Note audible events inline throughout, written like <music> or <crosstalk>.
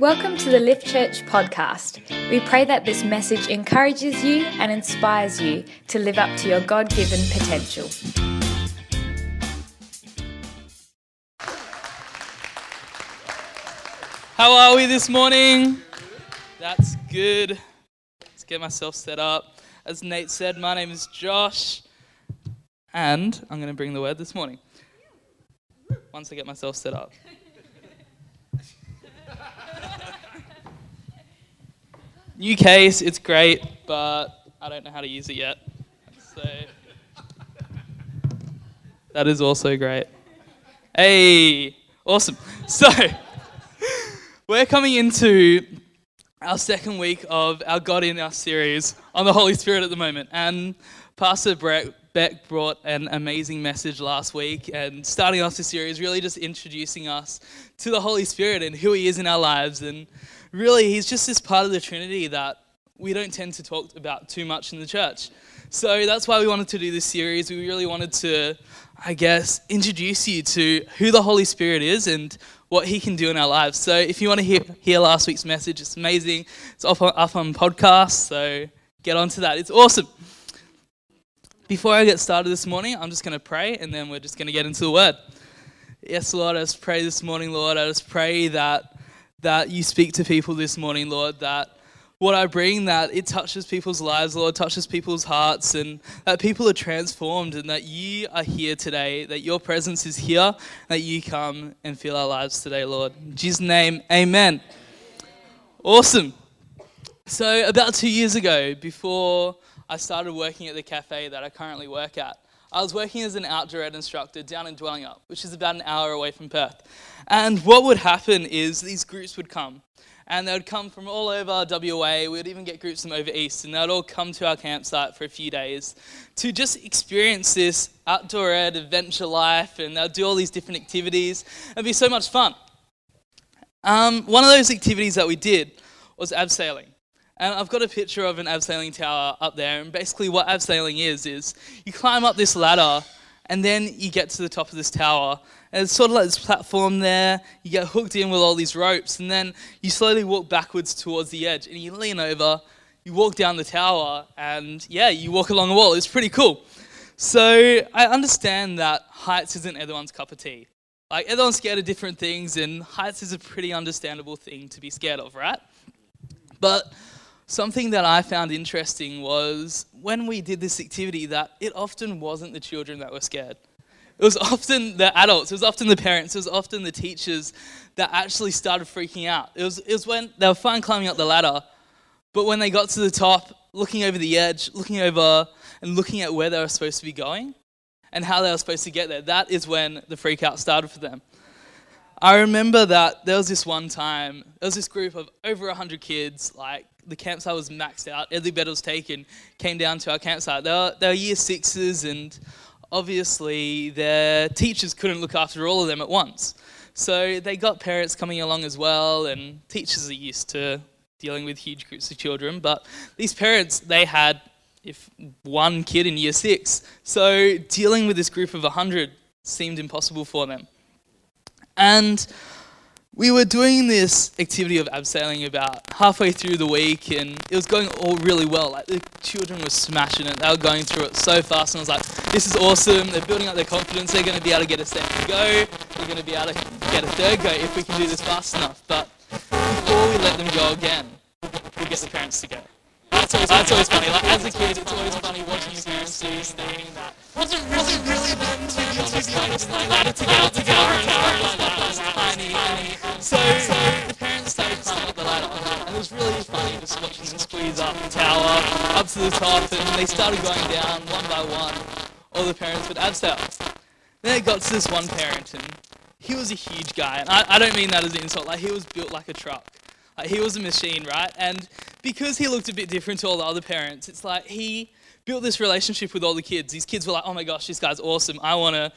Welcome to the Lift Church podcast. We pray that this message encourages you and inspires you to live up to your God given potential. How are we this morning? That's good. Let's get myself set up. As Nate said, my name is Josh, and I'm going to bring the word this morning. Once I get myself set up. New case, it's great, but I don't know how to use it yet. So that is also great. Hey, awesome. <laughs> So we're coming into our second week of our God in Us series on the Holy Spirit at the moment, and Pastor Brett Beck brought an amazing message last week and starting off the series, really just introducing us to the Holy Spirit and who He is in our lives and really, he's just this part of the Trinity that we don't tend to talk about too much in the church. So that's why we wanted to do this series. We really wanted to, I guess, introduce you to who the Holy Spirit is and what he can do in our lives. So if you want to hear, hear last week's message, it's amazing. It's up on, up on podcast, so get onto that. It's awesome. Before I get started this morning, I'm just going to pray and then we're just going to get into the word. Yes, Lord, I just pray this morning, Lord. I just pray that that you speak to people this morning, Lord, that what I bring, that it touches people's lives, Lord, touches people's hearts, and that people are transformed, and that you are here today, that your presence is here, that you come and fill our lives today, Lord. In Jesus' name, amen. Awesome. So, about two years ago, before I started working at the cafe that I currently work at, I was working as an outdoor ed instructor down in Dwellingup, which is about an hour away from Perth. And what would happen is these groups would come. And they would come from all over WA. We would even get groups from over east. And they'd all come to our campsite for a few days to just experience this outdoor ed adventure life. And they'd do all these different activities. It'd be so much fun. Um, one of those activities that we did was abseiling. And I've got a picture of an abseiling tower up there. And basically, what abseiling is, is you climb up this ladder and then you get to the top of this tower. And it's sort of like this platform there. You get hooked in with all these ropes. And then you slowly walk backwards towards the edge. And you lean over, you walk down the tower, and yeah, you walk along the wall. It's pretty cool. So I understand that heights isn't everyone's cup of tea. Like, everyone's scared of different things, and heights is a pretty understandable thing to be scared of, right? But something that I found interesting was when we did this activity that it often wasn't the children that were scared. It was often the adults, it was often the parents, it was often the teachers that actually started freaking out. It was, it was when they were fine climbing up the ladder, but when they got to the top, looking over the edge, looking over and looking at where they were supposed to be going and how they were supposed to get there, that is when the freak out started for them. I remember that there was this one time, there was this group of over 100 kids, like the campsite was maxed out, every bed was taken, came down to our campsite. They were, they were year sixes, and obviously their teachers couldn't look after all of them at once. So they got parents coming along as well, and teachers are used to dealing with huge groups of children. But these parents, they had if one kid in year six. So dealing with this group of 100 seemed impossible for them. And we were doing this activity of abseiling about halfway through the week, and it was going all really well. Like the children were smashing it; they were going through it so fast, and I was like, "This is awesome! They're building up their confidence. They're going to be able to get a second go. They're going to be able to get a third go if we can do this fast enough." But before we let them go again, we get the parents to go. That's always, That's always funny. Got to this one parent, and he was a huge guy, and I, I don't mean that as an insult. Like he was built like a truck. Like he was a machine, right? And because he looked a bit different to all the other parents, it's like he built this relationship with all the kids. These kids were like, "Oh my gosh, this guy's awesome. I want to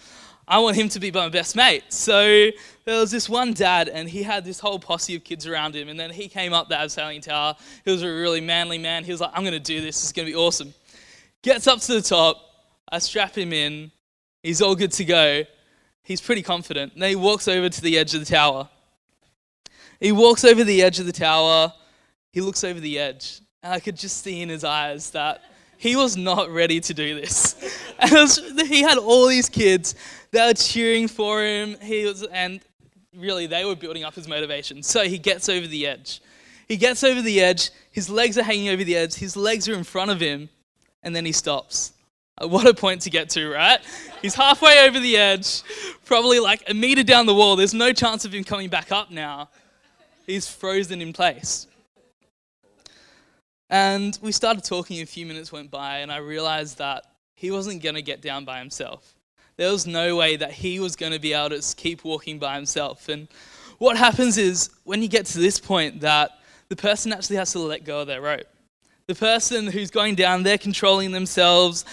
I want him to be my best mate." So there was this one dad and he had this whole posse of kids around him and then he came up the abseiling tower. He was a really manly man. He was like, "I'm going to do this. It's going to be awesome." Gets up to the top. I strap him in. He's all good to go. He's pretty confident. And then he walks over to the edge of the tower He walks over the edge of the tower. He looks over the edge. And I could just see in his eyes that he was not ready to do this. <laughs> And was, he had all these kids that were cheering for him. He was, and really, they were building up his motivation. So he gets over the edge. He gets over the edge. His legs are hanging over the edge. His legs are in front of him. And then he stops. <laughs> What a point to get to, right? He's halfway over the edge, probably like a meter down the wall. There's no chance of him coming back up now. He's frozen in place. And we started talking, a few minutes went by, and I realized that he wasn't going to get down by himself. There was no way that he was going to be able to keep walking by himself. And what happens is, when you get to this point, that the person actually has to let go of their rope. The person who's going down, they're controlling themselves,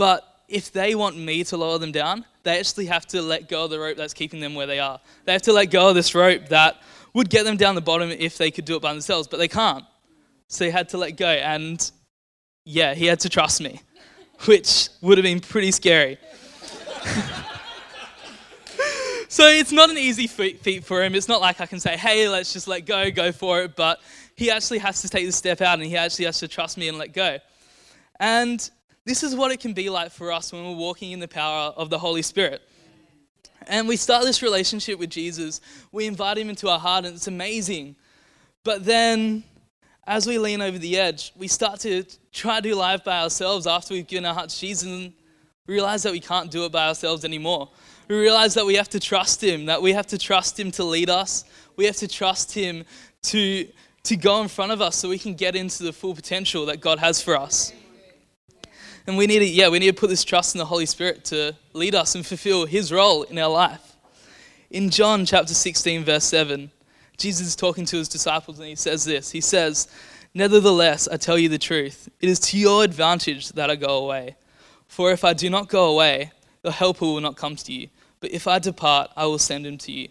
but if they want me to lower them down, they actually have to let go of the rope that's keeping them where they are. They have to let go of this rope that would get them down the bottom if they could do it by themselves, but they can't. So he had to let go. And yeah, he had to trust me, <laughs> which would have been pretty scary. <laughs> so it's not an easy feat for him. It's not like I can say, hey, let's just let go, go for it. But he actually has to take the step out and he actually has to trust me and let go. And this is what it can be like for us when we're walking in the power of the Holy Spirit. And we start this relationship with Jesus. We invite him into our heart, and it's amazing. But then as we lean over the edge, we start to try to do life by ourselves after we've given our hearts to Jesus and realize that we can't do it by ourselves anymore. We realize that we have to trust Him, that we have to trust Him to lead us. We have to trust Him to, to go in front of us so we can get into the full potential that God has for us. And we need to, yeah, we need to put this trust in the Holy Spirit to lead us and fulfill His role in our life. In John chapter 16, verse 7, Jesus is talking to his disciples and he says this He says, Nevertheless, I tell you the truth, it is to your advantage that I go away. For if I do not go away, the Helper will not come to you. But if I depart, I will send him to you.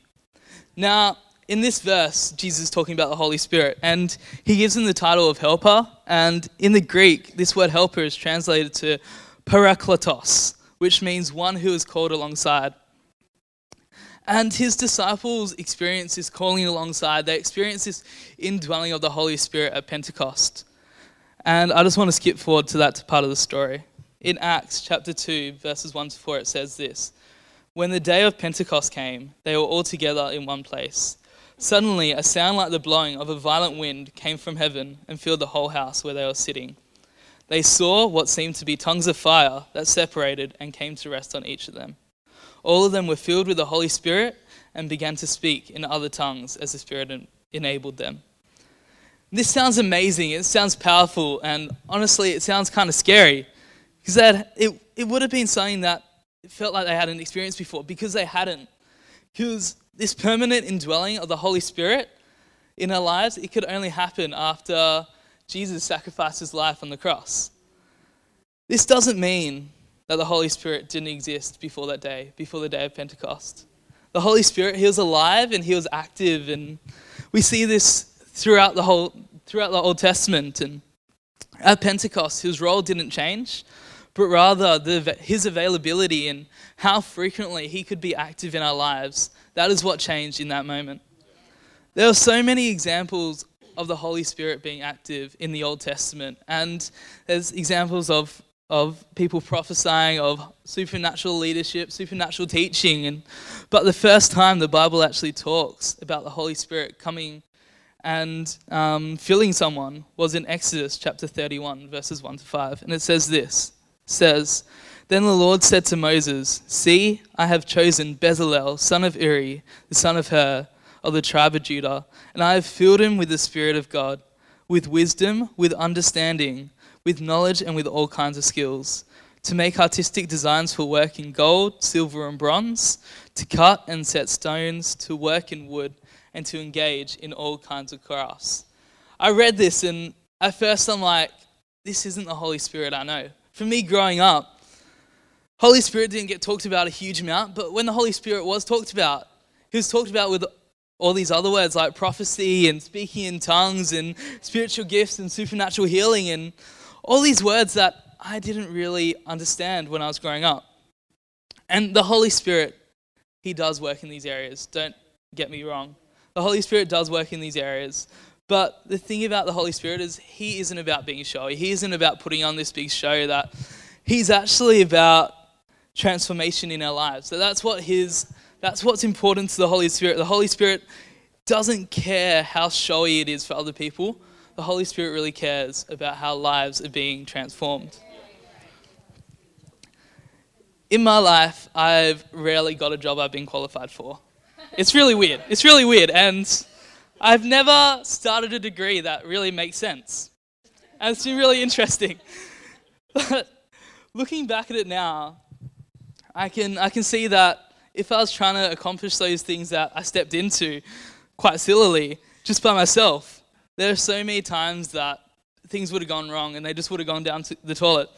Now, in this verse, Jesus is talking about the Holy Spirit, and he gives him the title of Helper. And in the Greek, this word helper is translated to parakletos, which means one who is called alongside. And his disciples experience this calling alongside. They experience this indwelling of the Holy Spirit at Pentecost. And I just want to skip forward to that part of the story. In Acts chapter 2, verses 1 to 4, it says this When the day of Pentecost came, they were all together in one place. Suddenly, a sound like the blowing of a violent wind came from heaven and filled the whole house where they were sitting. They saw what seemed to be tongues of fire that separated and came to rest on each of them. All of them were filled with the Holy Spirit and began to speak in other tongues as the Spirit enabled them. This sounds amazing. It sounds powerful. And honestly, it sounds kind of scary because it, it would have been something that felt like they hadn't experienced before because they hadn't. Because this permanent indwelling of the Holy Spirit in our lives, it could only happen after Jesus sacrificed his life on the cross. This doesn't mean that the Holy Spirit didn't exist before that day, before the day of Pentecost. The Holy Spirit, he was alive and he was active, and we see this throughout the whole throughout the Old Testament. And at Pentecost, his role didn't change, but rather the, his availability and how frequently he could be active in our lives. That is what changed in that moment. There are so many examples of the Holy Spirit being active in the Old Testament, and there's examples of of people prophesying of supernatural leadership, supernatural teaching. And, but the first time the Bible actually talks about the Holy Spirit coming and um, filling someone was in Exodus chapter 31, verses 1 to 5. And it says this says, Then the Lord said to Moses, See, I have chosen Bezalel, son of Uri, the son of Hur, of the tribe of Judah, and I have filled him with the Spirit of God, with wisdom, with understanding with knowledge and with all kinds of skills, to make artistic designs for work in gold, silver, and bronze, to cut and set stones, to work in wood, and to engage in all kinds of crafts. I read this, and at first I'm like, this isn't the Holy Spirit I know. For me growing up, Holy Spirit didn't get talked about a huge amount, but when the Holy Spirit was talked about, he was talked about with all these other words like prophecy and speaking in tongues and spiritual gifts and supernatural healing and all these words that I didn't really understand when I was growing up. And the Holy Spirit, He does work in these areas, don't get me wrong. The Holy Spirit does work in these areas. But the thing about the Holy Spirit is he isn't about being showy. He isn't about putting on this big show that he's actually about transformation in our lives. So that's what his that's what's important to the Holy Spirit. The Holy Spirit doesn't care how showy it is for other people. The Holy Spirit really cares about how lives are being transformed. In my life, I've rarely got a job I've been qualified for. It's really weird. It's really weird. And I've never started a degree that really makes sense. And it's been really interesting. <laughs> But looking back at it now, I can, I can see that if I was trying to accomplish those things that I stepped into quite sillily just by myself, there are so many times that things would have gone wrong and they just would have gone down to the toilet.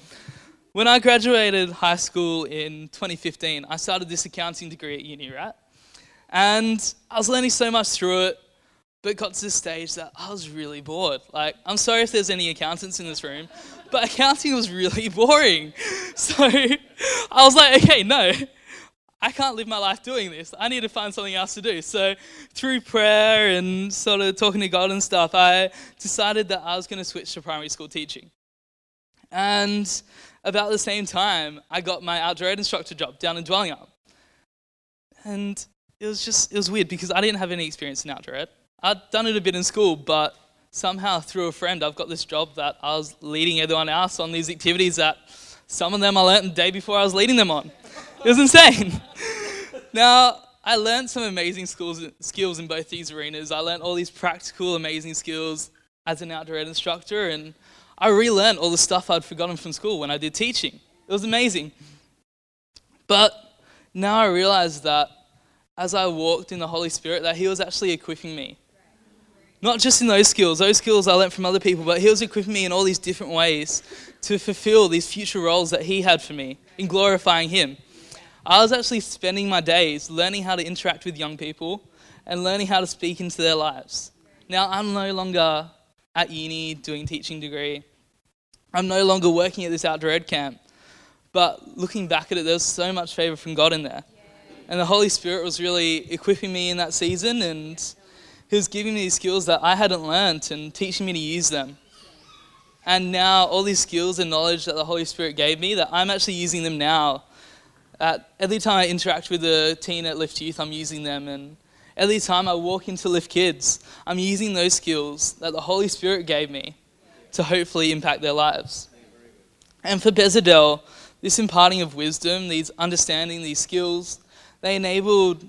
When I graduated high school in 2015, I started this accounting degree at uni, right? And I was learning so much through it, but got to the stage that I was really bored. Like, I'm sorry if there's any accountants in this room, but accounting was really <laughs> boring. So <laughs> I was like, okay, no, I can't live my life doing this. I need to find something else to do. So, through prayer and sort of talking to God and stuff, I decided that I was going to switch to primary school teaching. And about the same time, I got my outdoor ed instructor job down in Dwellingup. And it was just, it was weird because I didn't have any experience in outdoor ed. I'd done it a bit in school, but somehow through a friend, I've got this job that I was leading everyone else on these activities that some of them I learned the day before I was leading them on. It was insane. <laughs> now, I learned some amazing skills, skills in both these arenas. I learned all these practical, amazing skills as an outdoor ed instructor, and I relearned all the stuff I'd forgotten from school when I did teaching. It was amazing. But now I realize that as I walked in the Holy Spirit, that He was actually equipping me. Not just in those skills, those skills I learned from other people, but He was equipping me in all these different ways to fulfill these future roles that He had for me in glorifying Him. I was actually spending my days learning how to interact with young people and learning how to speak into their lives. Now, I'm no longer at uni doing teaching degree. I'm no longer working at this outdoor ed camp. But looking back at it, there was so much favor from God in there. And the Holy Spirit was really equipping me in that season and Was giving me these skills that I hadn't learnt and teaching me to use them. And now all these skills and knowledge that the Holy Spirit gave me, that I'm actually using them now at every time I interact with a teen at Lift Youth, I'm using them. And every time I walk into Lift Kids, I'm using those skills that the Holy Spirit gave me to hopefully impact their lives. And for Bezalel, this imparting of wisdom, these understanding, these skills, they enabled,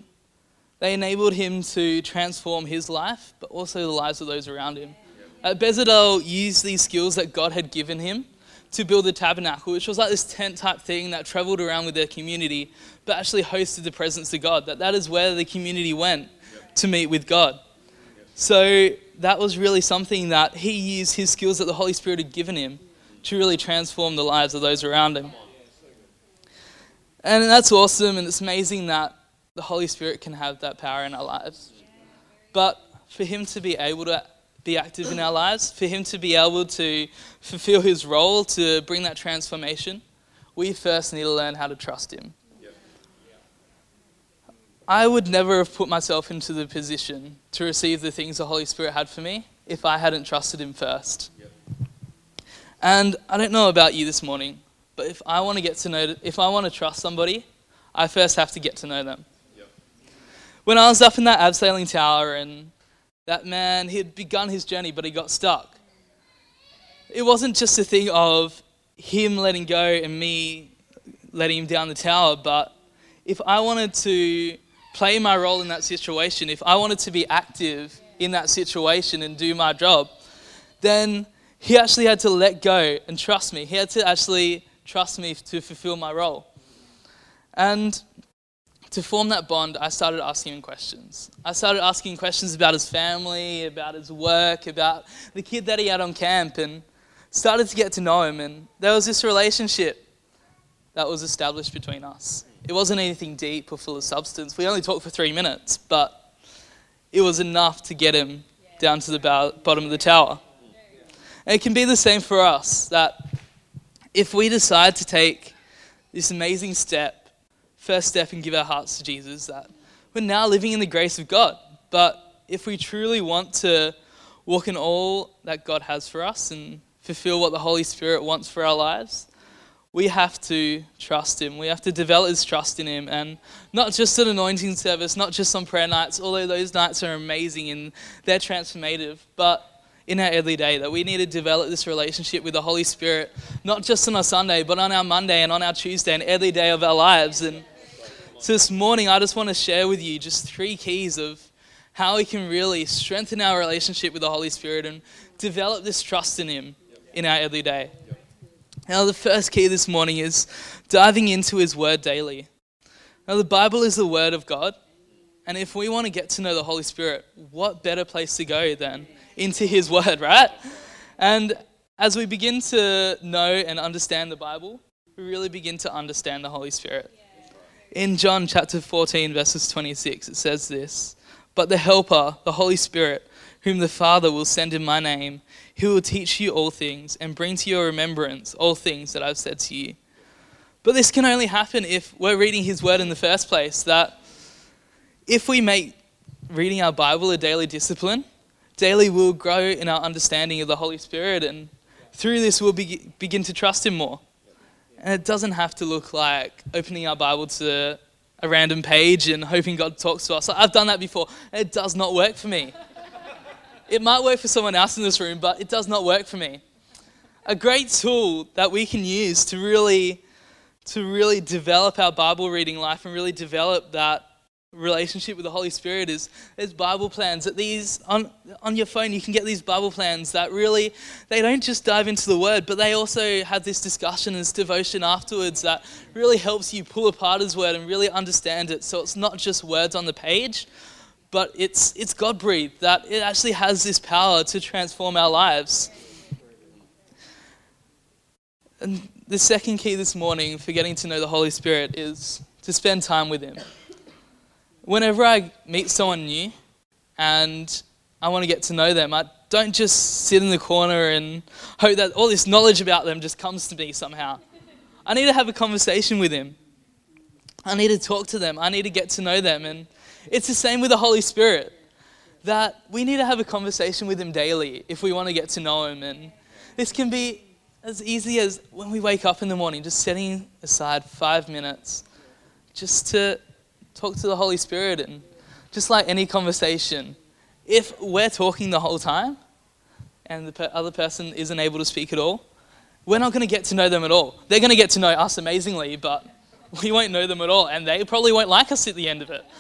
they enabled him to transform his life, but also the lives of those around him. Uh, Bezalel used these skills that God had given him to build the tabernacle, which was like this tent type thing that traveled around with their community, but actually hosted the presence of God. That that is where the community went to meet with God. So that was really something that he used his skills that the Holy Spirit had given him to really transform the lives of those around him. And that's awesome, and it's amazing that the Holy Spirit can have that power in our lives. But for him to be able to be active in our lives, for Him to be able to fulfill His role to bring that transformation, we first need to learn how to trust Him. I would never have put myself into the position to receive the things the Holy Spirit had for me if I hadn't trusted Him first. And I don't know about you this morning, but if I want to get to know, if I want to trust somebody, I first have to get to know them. When I was up in that abseiling tower and that man, he had begun his journey, but he got stuck. It wasn't just a thing of him letting go and me letting him down the tower, but if I wanted to play my role in that situation, if I wanted to be active in that situation and do my job, then he actually had to let go and trust me. He had to actually trust me to fulfill my role. And to form that bond, I started asking him questions. I started asking questions about his family, about his work, about the kid that he had on camp, and started to get to know him. And there was this relationship that was established between us. It wasn't anything deep or full of substance. We only talked for three minutes, but it was enough to get him down to the bottom of the tower. And it can be the same for us that if we decide to take this amazing step first step and give our hearts to Jesus, that we're now living in the grace of God. But if we truly want to walk in all that God has for us and fulfill what the Holy Spirit wants for our lives, we have to trust Him. We have to develop this trust in Him. And not just an anointing service, not just on prayer nights, although those nights are amazing and they're transformative, but in our every day that we need to develop this relationship with the Holy Spirit, not just on a Sunday, but on our Monday and on our Tuesday and every day of our lives. And so this morning, I just want to share with you just three keys of how we can really strengthen our relationship with the Holy Spirit and develop this trust in Him in our every day. Now, the first key this morning is diving into His Word daily. Now, the Bible is the Word of God, and if we want to get to know the Holy Spirit, what better place to go than into His Word, right? And as we begin to know and understand the Bible, we really begin to understand the Holy Spirit. In John chapter 14, verses 26, it says this But the Helper, the Holy Spirit, whom the Father will send in my name, he will teach you all things and bring to your remembrance all things that I've said to you. But this can only happen if we're reading His Word in the first place. That if we make reading our Bible a daily discipline, daily we'll grow in our understanding of the Holy Spirit, and through this we'll be, begin to trust Him more. And it doesn't have to look like opening our Bible to a random page and hoping God talks to us. I've done that before, it does not work for me. It might work for someone else in this room, but it does not work for me. A great tool that we can use to really to really develop our Bible reading life and really develop that relationship with the Holy Spirit is there's Bible plans that these on on your phone you can get these Bible plans that really they don't just dive into the word but they also have this discussion and this devotion afterwards that really helps you pull apart his word and really understand it so it's not just words on the page but it's, it's God breathed, that it actually has this power to transform our lives. And the second key this morning for getting to know the Holy Spirit is to spend time with Him. Whenever I meet someone new and I want to get to know them, I don't just sit in the corner and hope that all this knowledge about them just comes to me somehow. I need to have a conversation with Him. I need to talk to them. I need to get to know them. And it's the same with the Holy Spirit. That we need to have a conversation with Him daily if we want to get to know Him. And this can be as easy as when we wake up in the morning, just setting aside five minutes just to talk to the Holy Spirit. And just like any conversation, if we're talking the whole time and the other person isn't able to speak at all, we're not going to get to know them at all. They're going to get to know us amazingly, but we won't know them at all, and they probably won't like us at the end of it. <laughs>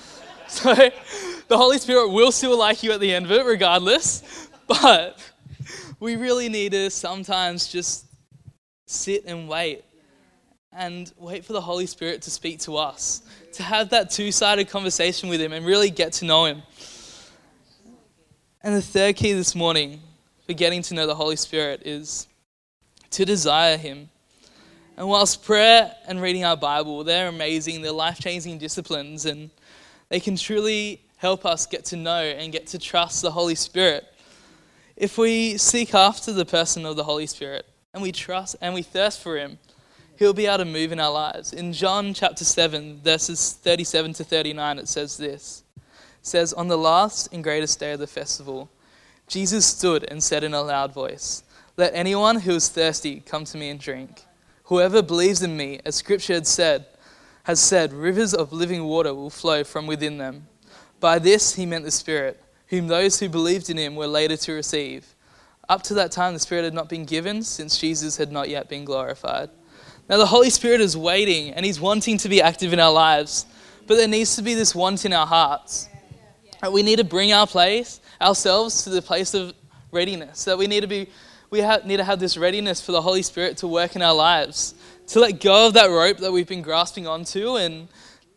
So the Holy Spirit will still like you at the end of it, regardless. <laughs> But we really need to sometimes just sit and wait and wait for the Holy Spirit to speak to us, to have that two sided conversation with Him and really get to know Him. And the third key this morning for getting to know the Holy Spirit is to desire Him. And whilst prayer and reading our Bible, they're amazing, they're life changing disciplines, and they can truly help us get to know and get to trust the Holy Spirit. If we seek after the person of the Holy Spirit and we trust and we thirst for Him, He'll be able to move in our lives. In John chapter 7, verses 37 to 39, it says this. It says, On the last and greatest day of the festival, Jesus stood and said in a loud voice, Let anyone who is thirsty come to me and drink. Whoever believes in me, as scripture had said, has said, Rivers of living water will flow from within them. By this he meant the Spirit, whom those who believed in him were later to receive. Up to that time, the Spirit had not been given, since Jesus had not yet been glorified. Now, the Holy Spirit is waiting and he's wanting to be active in our lives, but there needs to be this want in our hearts. That we need to bring our place, ourselves, to the place of readiness. That we need to be, we have, need to have this readiness for the Holy Spirit to work in our lives to let go of that rope that we've been grasping onto and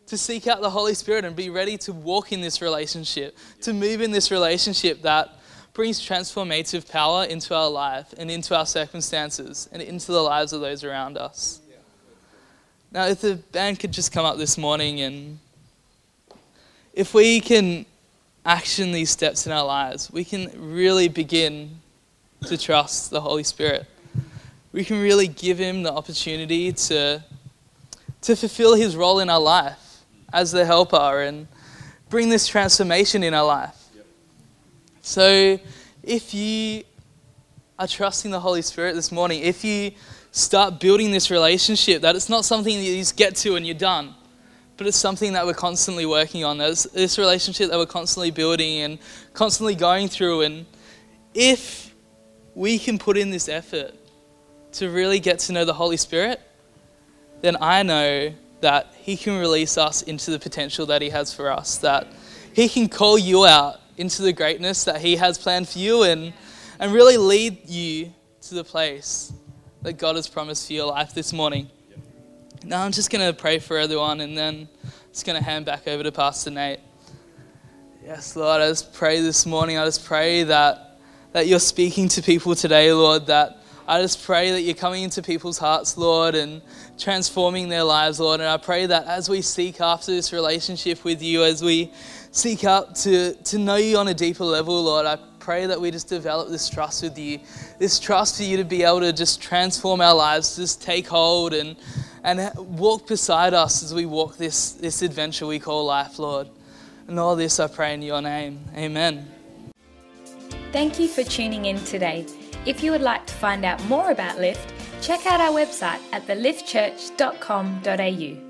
to seek out the Holy Spirit and be ready to walk in this relationship, to move in this relationship that brings transformative power into our life and into our circumstances and into the lives of those around us. Now, if the band could just come up this morning and if we can action these steps in our lives, we can really begin to trust the Holy Spirit we can really give him the opportunity to, to fulfill his role in our life as the helper and bring this transformation in our life. So if you are trusting the Holy Spirit this morning, if you start building this relationship, that it's not something that you just get to and you're done, but it's something that we're constantly working on. There's this relationship that we're constantly building and constantly going through. And if we can put in this effort to really get to know the Holy Spirit, then I know that He can release us into the potential that He has for us, that He can call you out into the greatness that He has planned for you and, and really lead you to the place that God has promised for your life this morning. Now, I'm just going to pray for everyone and then just going to hand back over to Pastor Nate. Yes, Lord, I just pray this morning, I just pray that, that you're speaking to people today, Lord, that I just pray that you're coming into people's hearts, Lord, and transforming their lives, Lord. And I pray that as we seek after this relationship with you, as we seek out to, to know you on a deeper level, Lord, I pray that we just develop this trust with you, this trust for you to be able to just transform our lives, just take hold and, and walk beside us as we walk this, this adventure we call life, Lord. And all this I pray in your name. Amen. Thank you for tuning in today. If you would like to find out more about Lift, check out our website at theliftchurch.com.au.